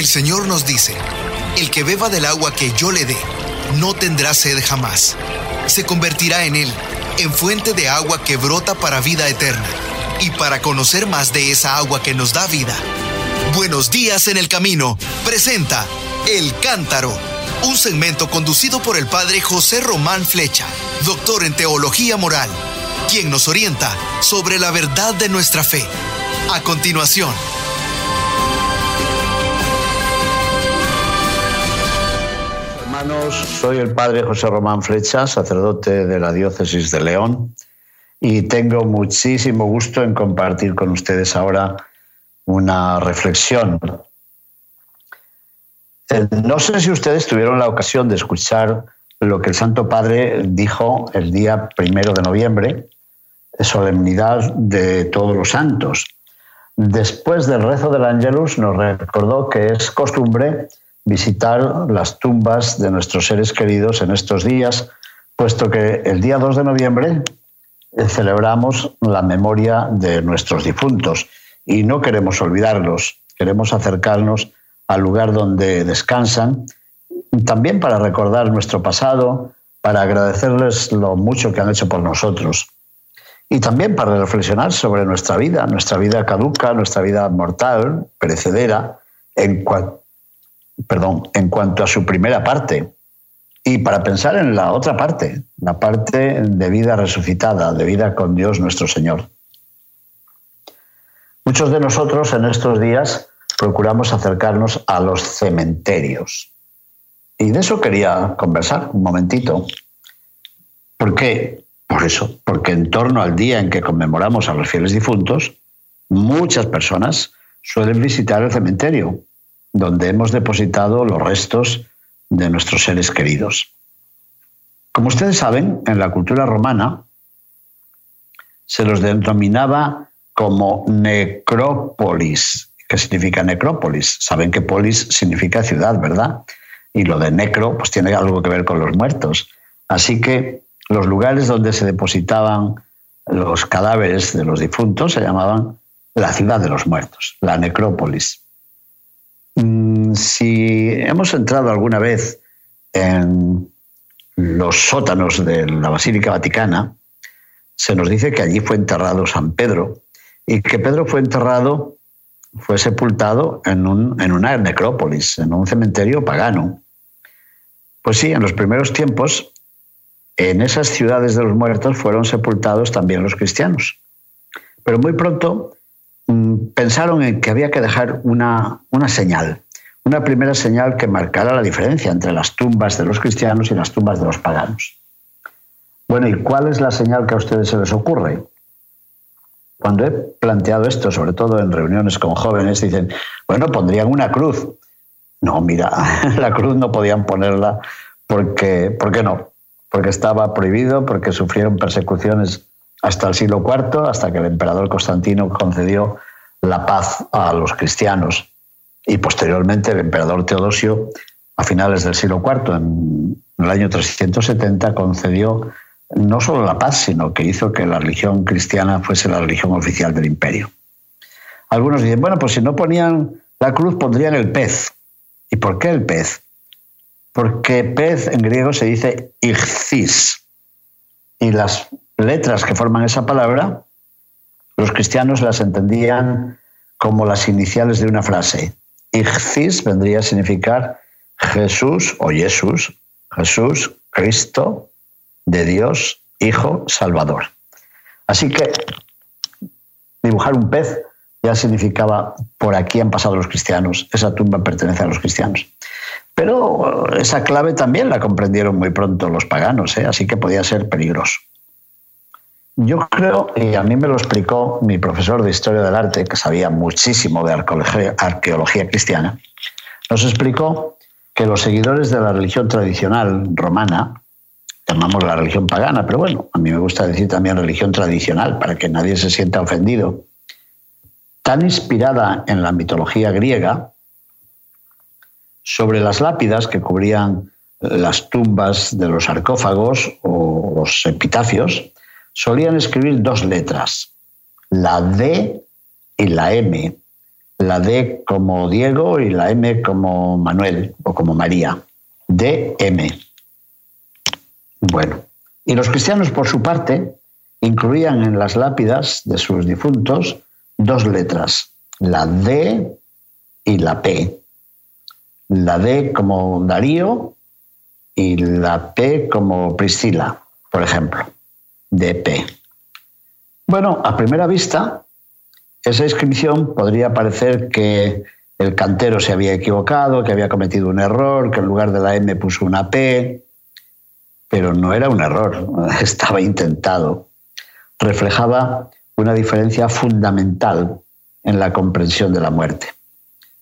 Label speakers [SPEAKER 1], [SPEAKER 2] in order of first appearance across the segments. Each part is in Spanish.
[SPEAKER 1] El Señor nos dice, el que beba del agua que yo le dé, no tendrá sed jamás. Se convertirá en él, en fuente de agua que brota para vida eterna. Y para conocer más de esa agua que nos da vida, Buenos días en el camino presenta El Cántaro, un segmento conducido por el padre José Román Flecha, doctor en teología moral, quien nos orienta sobre la verdad de nuestra fe. A continuación,
[SPEAKER 2] soy el padre José Román Flecha, sacerdote de la diócesis de León, y tengo muchísimo gusto en compartir con ustedes ahora una reflexión. Eh, no sé si ustedes tuvieron la ocasión de escuchar lo que el Santo Padre dijo el día primero de noviembre, solemnidad de todos los santos. Después del rezo del Ángelus nos recordó que es costumbre visitar las tumbas de nuestros seres queridos en estos días, puesto que el día 2 de noviembre eh, celebramos la memoria de nuestros difuntos. Y no queremos olvidarlos, queremos acercarnos al lugar donde descansan, también para recordar nuestro pasado, para agradecerles lo mucho que han hecho por nosotros. Y también para reflexionar sobre nuestra vida, nuestra vida caduca, nuestra vida mortal, perecedera, en, perdón, en cuanto a su primera parte, y para pensar en la otra parte, la parte de vida resucitada, de vida con Dios nuestro Señor. Muchos de nosotros en estos días procuramos acercarnos a los cementerios. Y de eso quería conversar un momentito. ¿Por qué? Por eso, porque en torno al día en que conmemoramos a los fieles difuntos, muchas personas suelen visitar el cementerio, donde hemos depositado los restos de nuestros seres queridos. Como ustedes saben, en la cultura romana se los denominaba como necrópolis. ¿Qué significa necrópolis? Saben que polis significa ciudad, ¿verdad? Y lo de necro pues tiene algo que ver con los muertos. Así que los lugares donde se depositaban los cadáveres de los difuntos se llamaban la ciudad de los muertos, la necrópolis. Mm, si hemos entrado alguna vez en los sótanos de la Basílica Vaticana, se nos dice que allí fue enterrado San Pedro y que Pedro fue enterrado, fue sepultado en, un, en una necrópolis, en un cementerio pagano. Pues sí, en los primeros tiempos, en esas ciudades de los muertos fueron sepultados también los cristianos. Pero muy pronto pensaron en que había que dejar una, una señal, una primera señal que marcara la diferencia entre las tumbas de los cristianos y las tumbas de los paganos. Bueno, ¿y cuál es la señal que a ustedes se les ocurre? Cuando he planteado esto, sobre todo en reuniones con jóvenes, dicen, bueno, pondrían una cruz. No, mira, la cruz no podían ponerla porque, ¿por qué no? Porque estaba prohibido, porque sufrieron persecuciones hasta el siglo IV, hasta que el emperador Constantino concedió la paz a los cristianos. Y posteriormente el emperador Teodosio, a finales del siglo IV, en el año 370, concedió no solo la paz, sino que hizo que la religión cristiana fuese la religión oficial del imperio. Algunos dicen, bueno, pues si no ponían la cruz, pondrían el pez. ¿Y por qué el pez? Porque pez en griego se dice ichthis. Y las letras que forman esa palabra, los cristianos las entendían como las iniciales de una frase. Ichthis vendría a significar Jesús o Jesús, Jesús, Cristo, de Dios, Hijo, Salvador. Así que dibujar un pez ya significaba por aquí han pasado los cristianos, esa tumba pertenece a los cristianos. Pero esa clave también la comprendieron muy pronto los paganos, ¿eh? así que podía ser peligroso. Yo creo, y a mí me lo explicó mi profesor de Historia del Arte, que sabía muchísimo de arqueología, cristiana, nos explicó que los seguidores de la religión tradicional romana, llamamos la religión pagana, pero bueno, a mí me gusta decir también religión tradicional para que nadie se sienta ofendido, tan inspirada en la mitología griega, sobre las lápidas que cubrían las tumbas de los sarcófagos o los epitafios, solían escribir dos letras, la D y la M. la D como Diego y la M como Manuel o como María. DM. Bueno, y los cristianos por su parte incluían en las lápidas de sus difuntos dos letras, la D y la P. La D como Darío y la P como Priscila, por ejemplo, DP. Bueno, a primera vista, esa inscripción podría parecer que el cantero se había equivocado, que había cometido un error, que en lugar de la M puso una P, pero no era un error, estaba intentado. Reflejaba una diferencia fundamental en la comprensión de la muerte.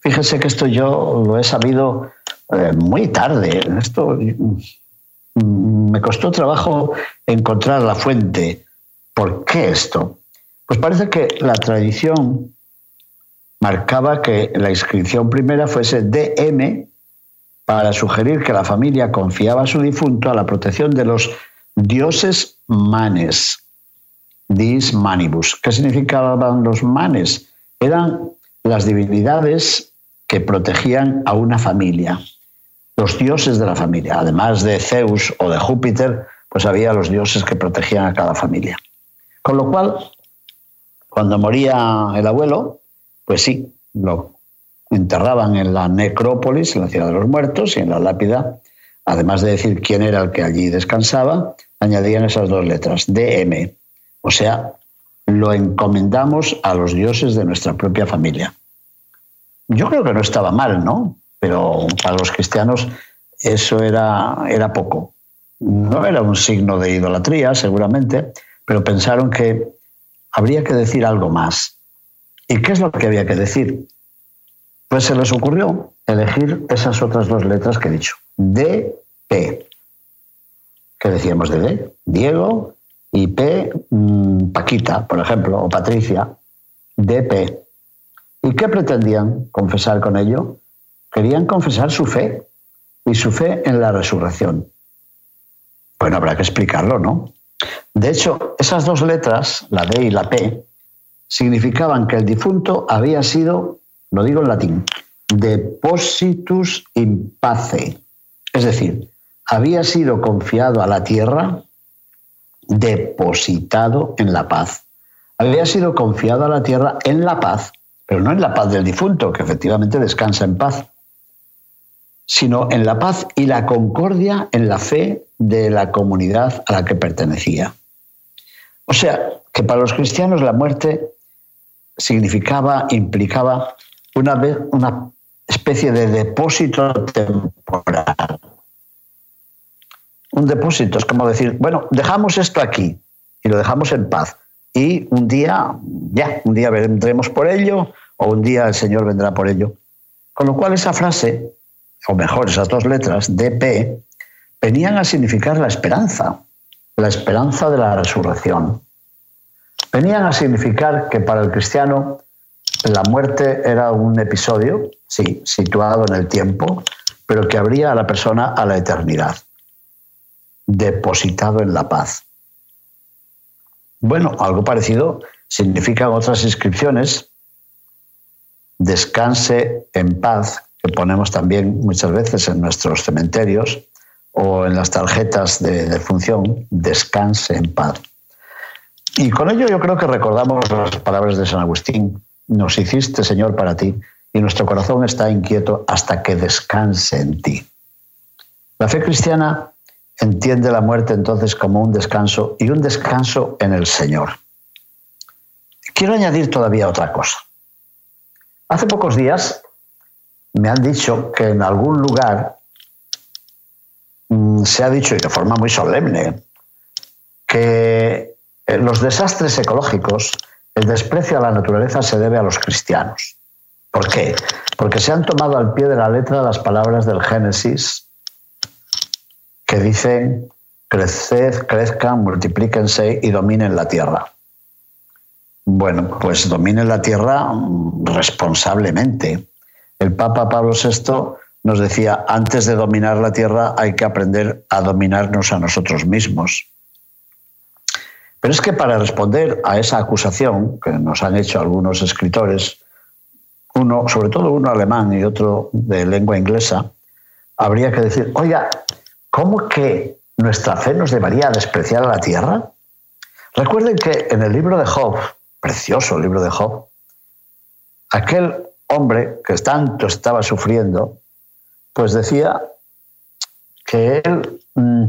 [SPEAKER 2] Fíjese que esto yo lo he sabido eh, muy tarde. Esto mm, me costó trabajo encontrar la fuente. ¿Por qué esto? Pues parece que la tradición marcaba que la inscripción primera fuese DM para sugerir que la familia confiaba a su difunto a la protección de los dioses manes, dis manibus. ¿Qué significaban los manes? Eran las divinidades que protegían a una familia, los dioses de la familia. Además de Zeus o de Júpiter, pues había los dioses que protegían a cada familia. Con lo cual, cuando moría el abuelo, pues sí, lo enterraban en la necrópolis, en la ciudad de los muertos, y en la lápida, además de decir quién era el que allí descansaba, añadían esas dos letras, DM. O sea, lo encomendamos a los dioses de nuestra propia familia. Yo creo que no estaba mal, ¿no? Pero para los cristianos eso era, era poco. No era un signo de idolatría, seguramente, pero pensaron que habría que decir algo más. ¿Y qué es lo que había que decir? Pues se les ocurrió elegir esas otras dos letras que he dicho. D, P. ¿Qué decíamos de D? Diego y P, mm, Paquita, por ejemplo, o Patricia. DP. ¿Y qué pretendían confesar con ello? Querían confesar su fe y su fe en la resurrección. Bueno, habrá que explicarlo, ¿no? De hecho, esas dos letras, la D y la P, significaban que el difunto había sido, lo digo en latín, depositus in pace, es decir, había sido confiado a la tierra, depositado en la paz. Había sido confiado a la tierra en la paz, pero no en la paz del difunto, que efectivamente descansa en paz, sino en la paz y la concordia en la fe de la comunidad a la que pertenecía. O sea, que para los cristianos la muerte significaba, implicaba una, una especie de depósito temporal. Un depósito es como decir, bueno, dejamos esto aquí y lo dejamos en paz. Y un día, ya, un día vendremos por ello o un día el Señor vendrá por ello. Con lo cual esa frase, o mejor, esas dos letras, DP, venían a significar la esperanza, la esperanza de la resurrección venían a significar que para el cristiano la muerte era un episodio, sí, situado en el tiempo, pero que abría a la persona a la eternidad, depositado en la paz. Bueno, algo parecido significan otras inscripciones, descanse en paz, que ponemos también muchas veces en nuestros cementerios o en las tarjetas de, función, descanse en paz. Y con ello yo creo que recordamos las palabras de San Agustín. Nos hiciste, Señor, para ti, y nuestro corazón está inquieto hasta que descanse en ti. La fe cristiana entiende la muerte entonces como un descanso y un descanso en el Señor. Quiero añadir todavía otra cosa. Hace pocos días me han dicho que en algún lugar mm, se ha dicho, y de forma muy solemne, que en los desastres ecológicos, el desprecio a la naturaleza se debe a los cristianos. ¿Por qué? Porque se han tomado al pie de la letra las palabras del Génesis que dicen, creced, crezcan, multiplíquense y dominen la tierra. Bueno, pues dominen la tierra responsablemente. El Papa Pablo VI nos decía, antes de dominar la tierra hay que aprender a dominarnos a nosotros mismos. Pero es que para responder a esa acusación que nos han hecho algunos escritores, uno, sobre todo uno alemán y otro de lengua inglesa, habría que decir, oiga, ¿cómo que nuestra fe nos debería despreciar a la tierra? Recuerden que en el libro de Job, precioso libro de Job, aquel hombre que tanto estaba sufriendo, pues decía que él mm,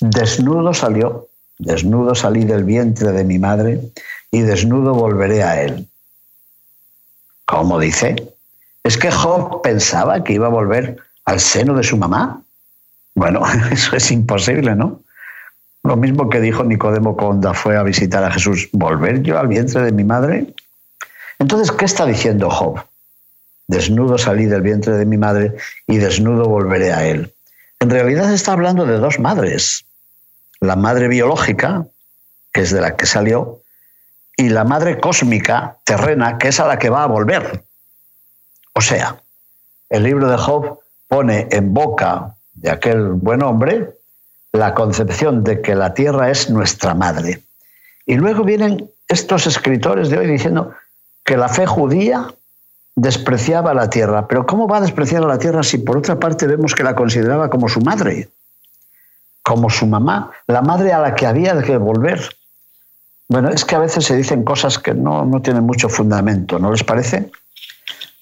[SPEAKER 2] desnudo salió, desnudo salí del vientre de mi madre y desnudo volveré a él. ¿Cómo dice? ¿Es que Job pensaba que iba a volver al seno de su mamá? Bueno, eso es imposible, ¿no? Lo mismo que dijo Nicodemo cuando fue a visitar a Jesús, ¿volver yo al vientre de mi madre? Entonces, ¿qué está diciendo Job? Desnudo salí del vientre de mi madre y desnudo volveré a él. En realidad está hablando de dos madres. La madre biológica, que es de la que salió, y la madre cósmica, terrena, que es a la que va a volver. O sea, el libro de Job pone en boca de aquel buen hombre la concepción de que la tierra es nuestra madre. Y luego vienen estos escritores de hoy diciendo que la fe judía despreciaba la tierra. Pero ¿cómo va a despreciar a la tierra si por otra parte vemos que la consideraba como su madre, como su mamá, la madre a la que había de volver? Bueno, es que a veces se dicen cosas que no, no tienen mucho fundamento, ¿no les parece?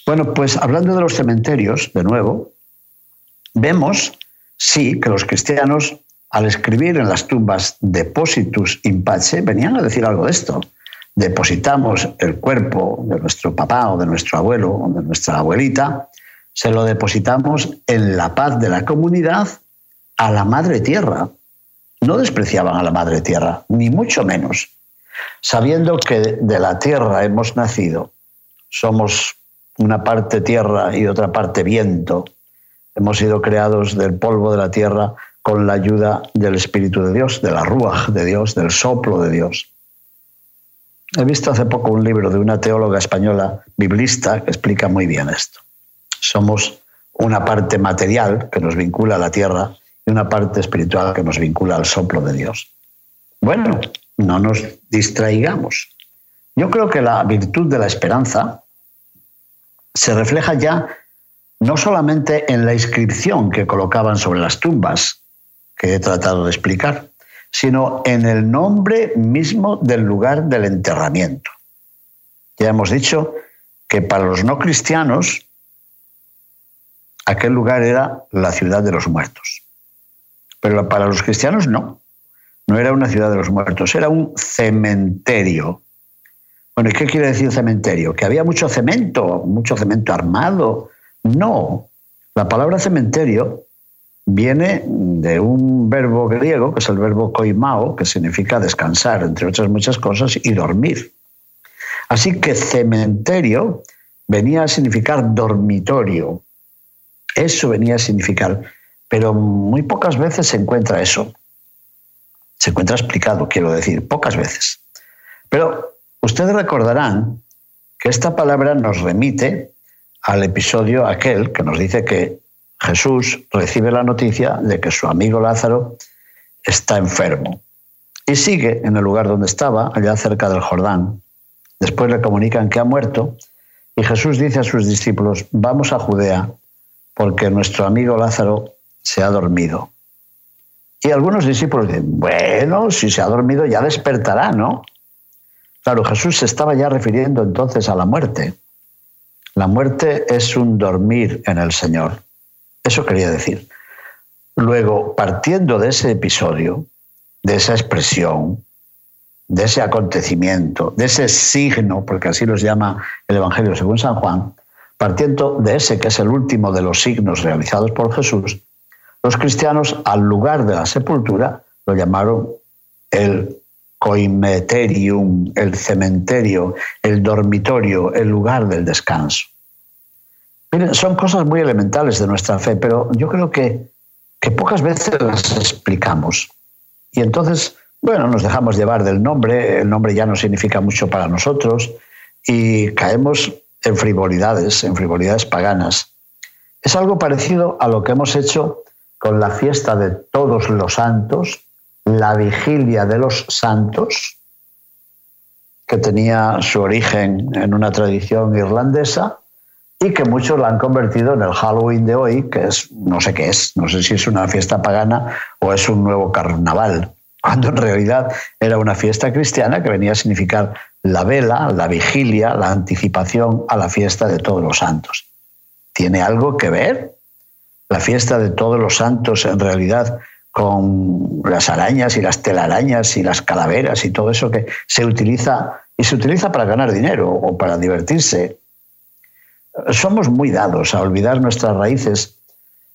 [SPEAKER 2] Bueno, pues hablando de los cementerios, de nuevo, vemos, sí, que los cristianos al escribir en las tumbas depositus in pace, venían a decir algo de esto. Depositamos el cuerpo de nuestro papá o de nuestro abuelo o de nuestra abuelita, se lo depositamos en la paz de la comunidad a la madre tierra. No despreciaban a la madre tierra, ni mucho menos. Sabiendo que de la tierra hemos nacido, somos una parte tierra y otra parte viento, hemos sido creados del polvo de la tierra con la ayuda del Espíritu de Dios, de la Ruach de Dios, del soplo de Dios. He visto hace poco un libro de una teóloga española biblista que explica muy bien esto. Somos una parte material que nos vincula a la tierra y una parte espiritual que nos vincula al soplo de Dios. Bueno, no nos distraigamos. Yo creo que la virtud de la esperanza se refleja ya no solamente en la inscripción que colocaban sobre las tumbas, que he tratado de explicar, sino en el nombre mismo del lugar del enterramiento. Ya hemos dicho que para los no cristianos aquel lugar era la ciudad de los muertos. Pero para los cristianos no. No era una ciudad de los muertos, era un cementerio. Bueno, ¿y qué quiere decir cementerio? ¿Que había mucho cemento, mucho cemento armado? No. La palabra cementerio viene de un verbo griego, que es el verbo koimao, que significa descansar, entre otras muchas cosas, y dormir. Así que cementerio venía a significar dormitorio. Eso venía a significar, pero muy pocas veces se encuentra eso. Se encuentra explicado, quiero decir, pocas veces. Pero ustedes recordarán que esta palabra nos remite al episodio aquel que nos dice que Jesús recibe la noticia de que su amigo Lázaro está enfermo y sigue en el lugar donde estaba, allá cerca del Jordán. Después le comunican que ha muerto y Jesús dice a sus discípulos, vamos a Judea porque nuestro amigo Lázaro se ha dormido. Y algunos discípulos dicen, bueno, si se ha dormido ya despertará, ¿no? Claro, Jesús se estaba ya refiriendo entonces a la muerte. La muerte es un dormir en el Señor. Eso quería decir. Luego, partiendo de ese episodio, de esa expresión, de ese acontecimiento, de ese signo, porque así los llama el Evangelio según San Juan, partiendo de ese que es el último de los signos realizados por Jesús, los cristianos al lugar de la sepultura lo llamaron el coimeterium, el cementerio, el dormitorio, el lugar del descanso son cosas muy elementales de nuestra fe, pero yo creo que, que pocas veces las explicamos. Y entonces, bueno, nos dejamos llevar del nombre, el nombre ya no significa mucho para nosotros y caemos en frivolidades, en frivolidades paganas. Es algo parecido a lo que hemos hecho con la fiesta de todos los santos, la vigilia de los santos, que tenía su origen en una tradición irlandesa, y que muchos la han convertido en el Halloween de hoy, que es, no sé qué es, no sé si es una fiesta pagana o es un nuevo carnaval, cuando en realidad era una fiesta cristiana que venía a significar la vela, la vigilia, la anticipación a la fiesta de todos los santos. ¿Tiene algo que ver la fiesta de todos los santos en realidad con las arañas y las telarañas y las calaveras y todo eso que se utiliza y se utiliza para ganar dinero o para divertirse somos muy dados a olvidar nuestras raíces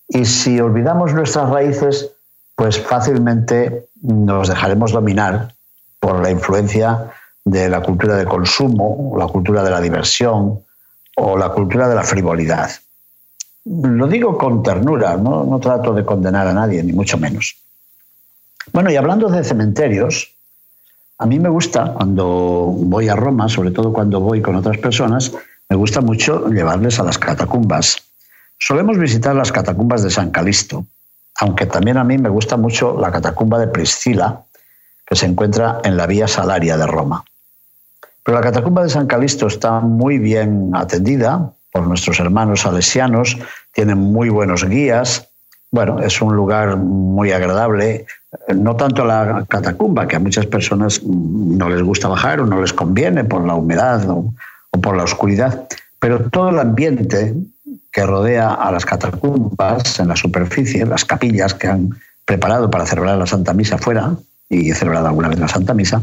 [SPEAKER 2] y si olvidamos nuestras raíces, pues fácilmente nos dejaremos dominar por la influencia de la cultura de consumo, la cultura de la diversión o la cultura de la frivolidad. Lo digo con ternura, no, no trato de condenar a nadie, ni mucho menos. Bueno, y hablando de cementerios, a mí me gusta cuando voy a Roma, sobre todo cuando voy con otras personas, me gusta mucho llevarles a las catacumbas. Solemos visitar las catacumbas de San Calisto, aunque también a mí me gusta mucho la catacumba de Priscila, que se encuentra en la vía Salaria de Roma. Pero la catacumba de San Calisto está muy bien atendida por nuestros hermanos salesianos, tienen muy buenos guías. Bueno, es un lugar muy agradable, no tanto la catacumba, que a muchas personas no les gusta bajar o no les conviene por la humedad o por la oscuridad, pero todo el ambiente que rodea a las catacumbas en la superficie, las capillas que han preparado para celebrar la Santa Misa fuera, y he celebrado alguna vez la Santa Misa,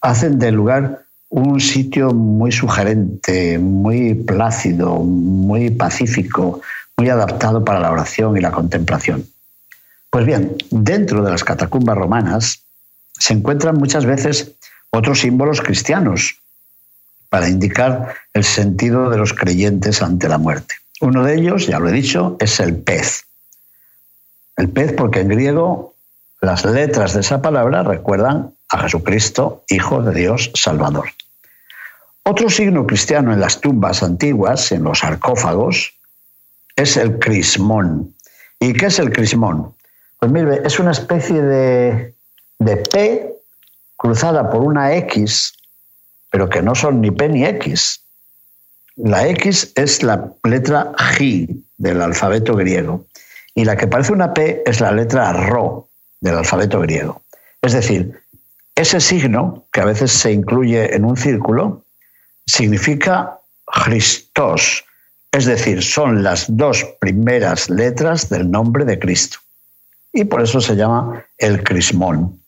[SPEAKER 2] hacen del lugar un sitio muy sugerente, muy plácido, muy pacífico, muy adaptado para la oración y la contemplación. Pues bien, dentro de las catacumbas romanas se encuentran muchas veces otros símbolos cristianos, para indicar el sentido de los creyentes ante la muerte. Uno de ellos, ya lo he dicho, es el pez. El pez porque en griego las letras de esa palabra recuerdan a Jesucristo, Hijo de Dios, Salvador. Otro signo cristiano en las tumbas antiguas, en los sarcófagos, es el crismón. ¿Y qué es el crismón? Pues mire, es una especie de, de P cruzada por una X pero que no son ni P ni X. La X es la letra G del alfabeto griego y la que parece una P es la letra Ro del alfabeto griego. Es decir, ese signo, que a veces se incluye en un círculo, significa Christos, es decir, son las dos primeras letras del nombre de Cristo. Y por eso se llama el crismón.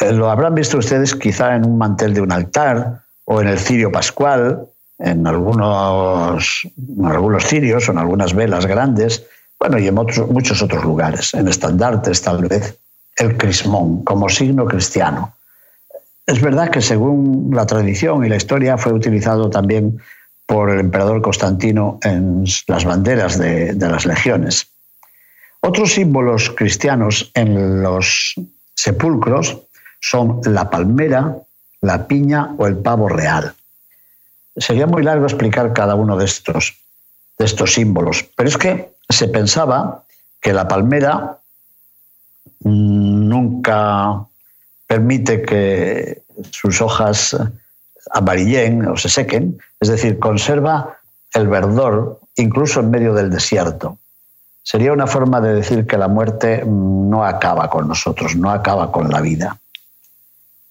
[SPEAKER 2] Eh, lo habrán visto ustedes quizá en un mantel de un altar o en el cirio pascual, en algunos, algunos cirios o en algunas velas grandes, bueno, y en muchos otros lugares, en estandartes tal vez, el crismón como signo cristiano. Es verdad que según la tradición y la historia fue utilizado también por el emperador Constantino en las banderas de, de las legiones. Otros símbolos cristianos en los sepulcros son la palmera, la piña o el pavo real. Sería muy largo explicar cada uno de estos, de estos símbolos, pero es que se pensaba que la palmera nunca permite que sus hojas amarillen o se sequen, es decir, conserva el verdor incluso en medio del desierto. Sería una forma de decir que la muerte no acaba con nosotros, no acaba con la vida.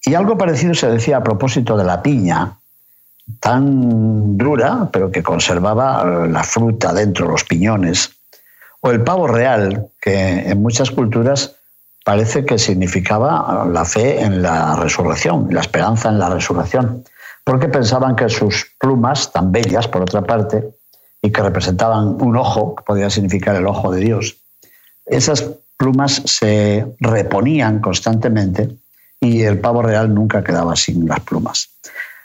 [SPEAKER 2] Y algo parecido se decía a propósito de la piña, tan dura, pero que conservaba la fruta dentro, los piñones. O el pavo real, que en muchas culturas parece que significaba la fe en la resurrección, la esperanza en la resurrección, porque pensaban que sus plumas, tan bellas por otra parte, y que representaban un ojo, que podía significar el ojo de Dios, esas plumas se reponían constantemente y el pavo real nunca quedaba sin las plumas.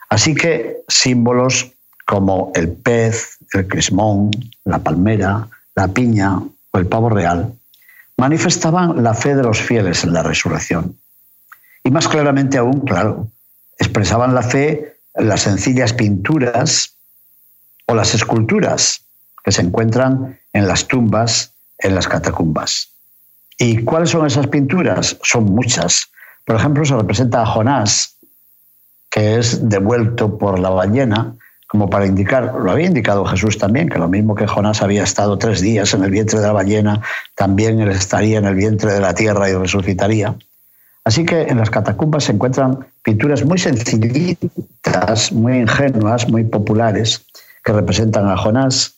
[SPEAKER 2] Así que símbolos como el pez, el crismón, la palmera, la piña o el pavo real manifestaban la fe de los fieles en la resurrección. Y más claramente aún, claro, expresaban la fe las sencillas pinturas o las esculturas que se encuentran en las tumbas, en las catacumbas. ¿Y cuáles son esas pinturas? Son muchas. Por ejemplo, se representa a Jonás, que es devuelto por la ballena como para indicar, lo había indicado Jesús también, que lo mismo que Jonás había estado tres días en el vientre de la ballena, también él estaría en el vientre de la tierra y resucitaría. Así que en las catacumbas se encuentran pinturas muy sencillitas, muy ingenuas, muy populares, que representan a Jonás.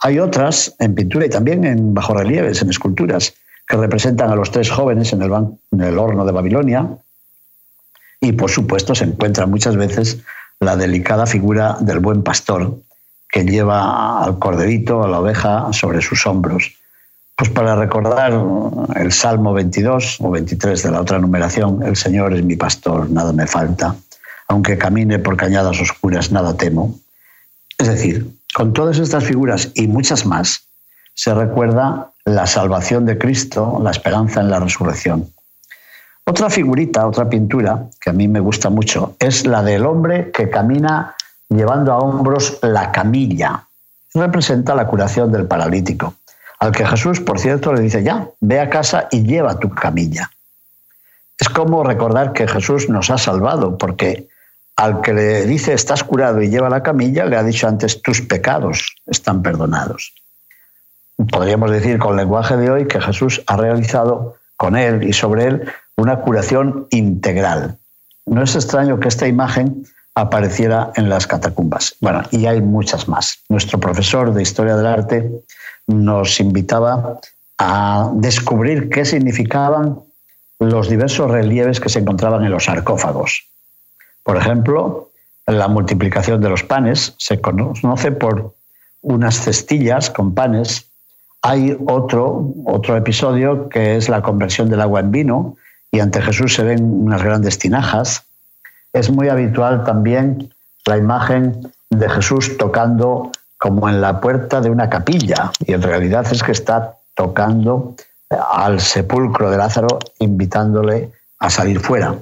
[SPEAKER 2] Hay otras en pintura y también en bajorrelieves, en esculturas, que representan a los tres jóvenes en el, horno de Babilonia. Y por supuesto se encuentra muchas veces la delicada figura del buen pastor que lleva al corderito, a la oveja, sobre sus hombros. Pues para recordar el Salmo 22 o 23 de la otra numeración, el Señor es mi pastor, nada me falta, aunque camine por cañadas oscuras, nada temo. Es decir, con todas estas figuras y muchas más, se recuerda la salvación de Cristo, la esperanza en la resurrección. Otra figurita, otra pintura que a mí me gusta mucho es la del hombre que camina llevando a hombros la camilla. Representa la curación del paralítico, al que Jesús, por cierto, le dice, ya, ve a casa y lleva tu camilla. Es como recordar que Jesús nos ha salvado, porque al que le dice, estás curado y lleva la camilla, le ha dicho antes, tus pecados están perdonados. Podríamos decir con lenguaje de hoy que Jesús ha realizado con él y sobre él una curación integral. No es extraño que esta imagen apareciera en las catacumbas. Bueno, y hay muchas más. Nuestro profesor de Historia del Arte nos invitaba a descubrir qué significaban los diversos relieves que se encontraban en los sarcófagos. Por ejemplo, la multiplicación de los panes se conoce por unas cestillas con panes. Hay otro, otro episodio que es la conversión del agua en vino, y ante Jesús se ven unas grandes tinajas. Es muy habitual también la imagen de Jesús tocando como en la puerta de una capilla y en realidad es que está tocando al sepulcro de Lázaro invitándole a salir fuera.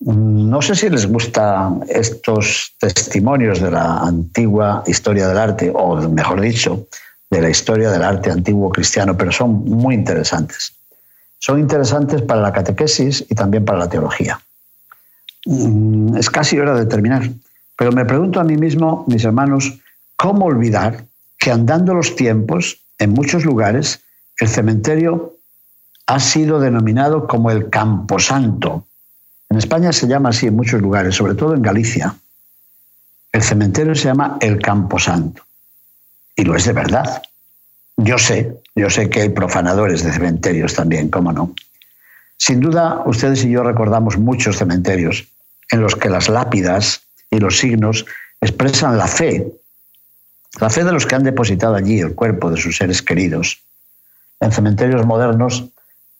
[SPEAKER 2] No sé si les gustan estos testimonios de la antigua historia del arte, o mejor dicho, de la historia del arte antiguo cristiano, pero son muy interesantes son interesantes para la catequesis y también para la teología. Mm, es casi hora de terminar, pero me pregunto a mí mismo, mis hermanos, ¿cómo olvidar que andando los tiempos, en muchos lugares, el cementerio ha sido denominado como el Camposanto? En España se llama así en muchos lugares, sobre todo en Galicia. El cementerio se llama el Camposanto. Y lo es de verdad. Yo sé, yo sé que hay profanadores de cementerios también, cómo no. Sin duda, ustedes y yo recordamos muchos cementerios en los que las lápidas y los signos expresan la fe, la fe de los que han depositado allí el cuerpo de sus seres queridos. En cementerios modernos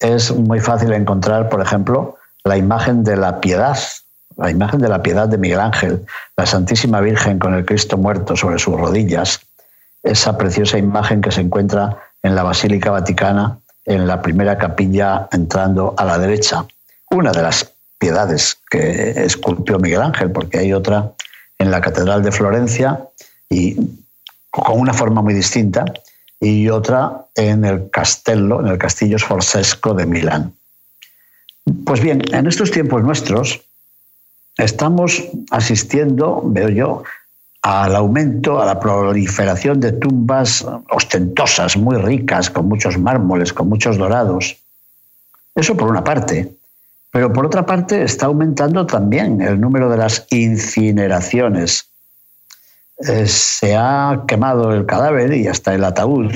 [SPEAKER 2] es muy fácil encontrar, por ejemplo, la imagen de la piedad, la imagen de la piedad de Miguel Ángel, la Santísima Virgen con el Cristo muerto sobre sus rodillas, esa preciosa imagen que se encuentra en la Basílica Vaticana, en la primera capilla entrando a la derecha. Una de las piedades que esculpió Miguel Ángel, porque hay otra en la Catedral de Florencia y con una forma muy distinta, y otra en el Castello, en el Castillo Sforzesco de Milán. Pues bien, en estos tiempos nuestros estamos asistiendo, veo yo, al aumento, a la proliferación de tumbas ostentosas, muy ricas, con muchos mármoles, con muchos dorados. Eso por una parte. Pero por otra parte está aumentando también el número de las incineraciones. Eh, se ha quemado el cadáver y hasta el ataúd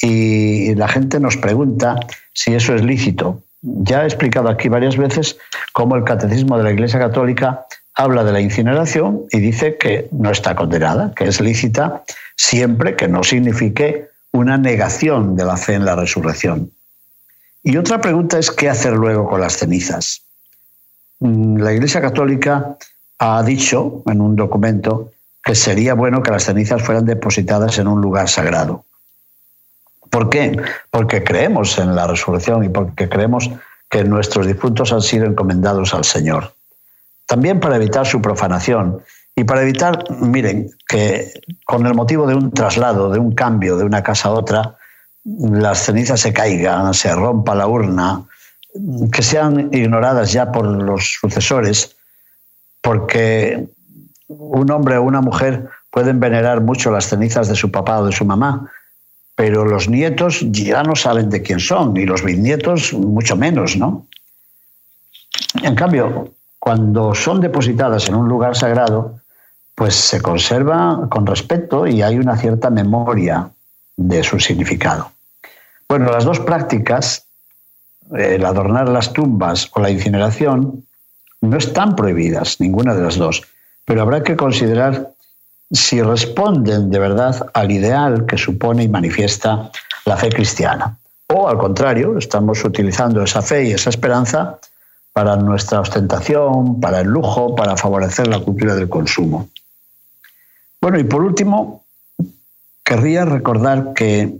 [SPEAKER 2] y la gente nos pregunta si eso es lícito. Ya he explicado aquí varias veces cómo el catecismo de la Iglesia Católica habla de la incineración y dice que no está condenada, que es lícita siempre que no signifique una negación de la fe en la resurrección. Y otra pregunta es qué hacer luego con las cenizas. Mm, la Iglesia Católica ha dicho en un documento que sería bueno que las cenizas fueran depositadas en un lugar sagrado. ¿Por qué? Porque creemos en la resurrección y porque creemos que nuestros difuntos han sido encomendados al Señor también para evitar su profanación y para evitar, miren, que con el motivo de un traslado, de un cambio de una casa a otra, las cenizas se caigan, se rompa la urna, que sean ignoradas ya por los sucesores, porque un hombre o una mujer pueden venerar mucho las cenizas de su papá o de su mamá, pero los nietos ya no saben de quién son, y los bisnietos mucho menos, ¿no? En cambio, cuando son depositadas en un lugar sagrado, pues se conserva con respeto y hay una cierta memoria de su significado. Bueno, las dos prácticas, el adornar las tumbas o la incineración, no están prohibidas, ninguna de las dos, pero habrá que considerar si responden de verdad al ideal que supone y manifiesta la fe cristiana. O al contrario, estamos utilizando esa fe y esa esperanza para nuestra ostentación, para el lujo, para favorecer la cultura del consumo. Bueno, y por último, querría recordar que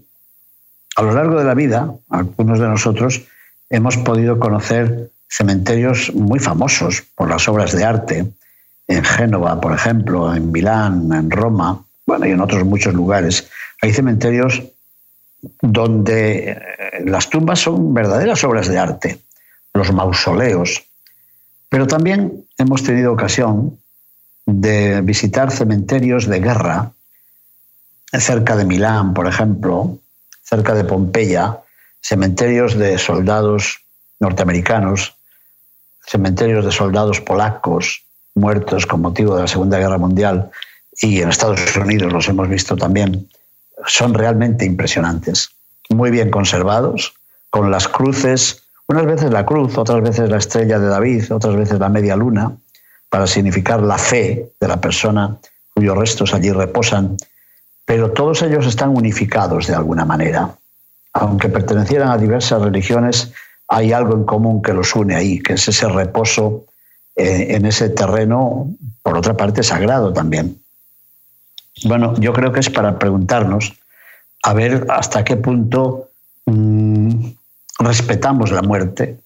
[SPEAKER 2] a lo largo de la vida, algunos de nosotros hemos podido conocer cementerios muy famosos por las obras de arte, en Génova, por ejemplo, en Milán, en Roma, bueno, y en otros muchos lugares. Hay cementerios donde eh, las tumbas son verdaderas obras de arte, los mausoleos. Pero también hemos tenido ocasión de visitar cementerios de guerra, cerca de Milán, por ejemplo, cerca de Pompeya, cementerios de soldados norteamericanos, cementerios de soldados polacos, muertos con motivo de la Segunda Guerra Mundial y en Estados Unidos los hemos visto también, son realmente impresionantes, muy bien conservados, con las cruces, unas veces la cruz, otras veces la estrella de David, otras veces la media luna, para significar la fe de la persona cuyos restos allí reposan, pero todos ellos están unificados de alguna manera. Aunque pertenecieran a diversas religiones, hay algo en común que los une ahí, que es ese reposo eh, en ese terreno, por otra parte, sagrado también. Bueno, yo creo que es para preguntarnos a ver hasta qué punto respetamos la muerte,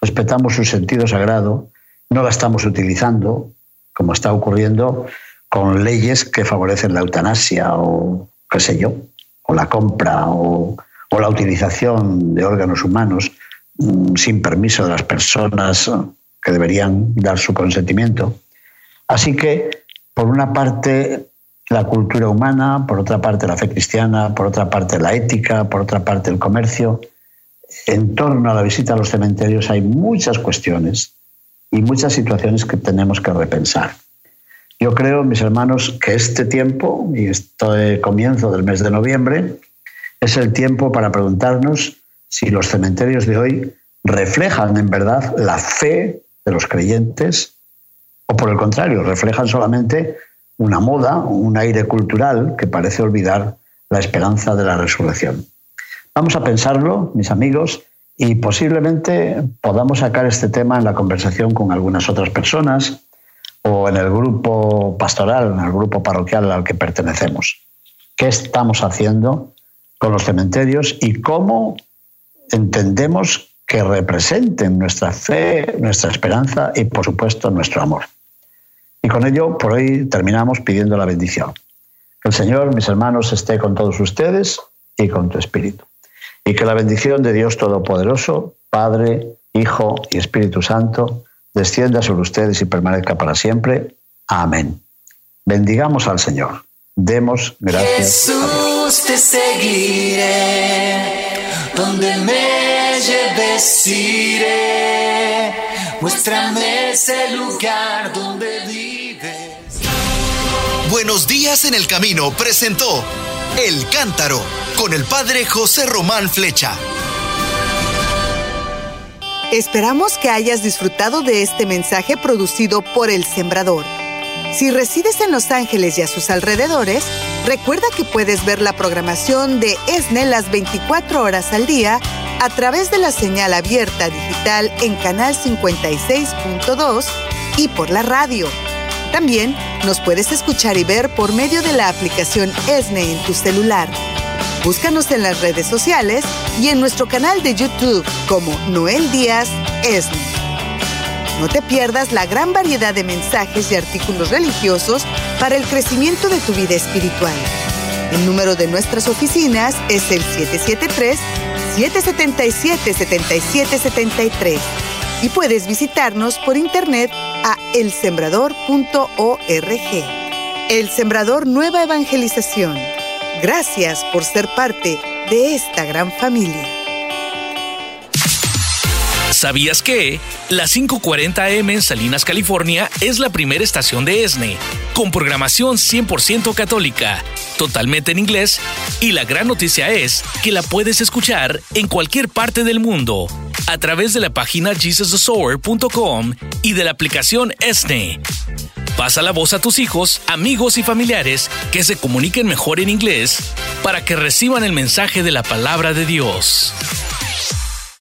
[SPEAKER 2] respetamos su sentido sagrado, no la estamos utilizando, como está ocurriendo con leyes que favorecen la eutanasia o qué sé yo, o la compra o, o la utilización de órganos humanos mm, sin permiso de las personas que deberían dar su consentimiento. Así que, por una parte, la cultura humana, por otra parte, la fe cristiana, por otra parte, la ética, por otra parte, el comercio. En torno a la visita a los cementerios hay muchas cuestiones y muchas situaciones que tenemos que repensar. Yo creo, mis hermanos, que este tiempo y este comienzo del mes de noviembre es el tiempo para preguntarnos si los cementerios de hoy reflejan en verdad la fe de los creyentes, o por el contrario, reflejan solamente una moda, un aire cultural que parece olvidar la esperanza de la resurrección. Vamos a pensarlo, mis amigos, y posiblemente podamos sacar este tema en la conversación con algunas otras personas o en el grupo pastoral, en el grupo parroquial al que pertenecemos. ¿Qué estamos haciendo con los cementerios y cómo entendemos que representen nuestra fe, nuestra esperanza y, por supuesto, nuestro amor. Y con ello, por hoy terminamos pidiendo la bendición. El Señor, mis hermanos, esté con todos ustedes y con tu espíritu. Y que la bendición de Dios Todopoderoso, Padre, Hijo y Espíritu Santo, descienda sobre ustedes y permanezca para siempre. Amén. Bendigamos al Señor. Demos gracias. Jesús, te seguiré donde me lleves iré. Muéstrame ese lugar donde vives.
[SPEAKER 1] Buenos días en el camino presentó El Cántaro con el padre José Román Flecha.
[SPEAKER 3] Esperamos que hayas disfrutado de este mensaje producido por El Sembrador. Si resides en Los Ángeles y a sus alrededores, recuerda que puedes ver la programación de ESNE las 24 horas al día a través de la señal abierta digital en canal 56.2 y por la radio. También nos puedes escuchar y ver por medio de la aplicación ESNE en tu celular. Búscanos en las redes sociales y en nuestro canal de YouTube como Noel Díaz ESNE. No te pierdas la gran variedad de mensajes y artículos religiosos para el crecimiento de tu vida espiritual. El número de nuestras oficinas es el 773 777-7773 y puedes visitarnos por internet elsembrador.org. El Sembrador Nueva Evangelización. Gracias por ser parte de esta gran familia.
[SPEAKER 4] ¿Sabías que? La 540M en Salinas, California es la primera estación de ESNE, con programación 100% católica, totalmente en inglés, y la gran noticia es que la puedes escuchar en cualquier parte del mundo, a través de la página jesusthesower.com y de la aplicación ESNE. Pasa la voz a tus hijos, amigos y familiares que se comuniquen mejor en inglés para que reciban el mensaje de la palabra de Dios.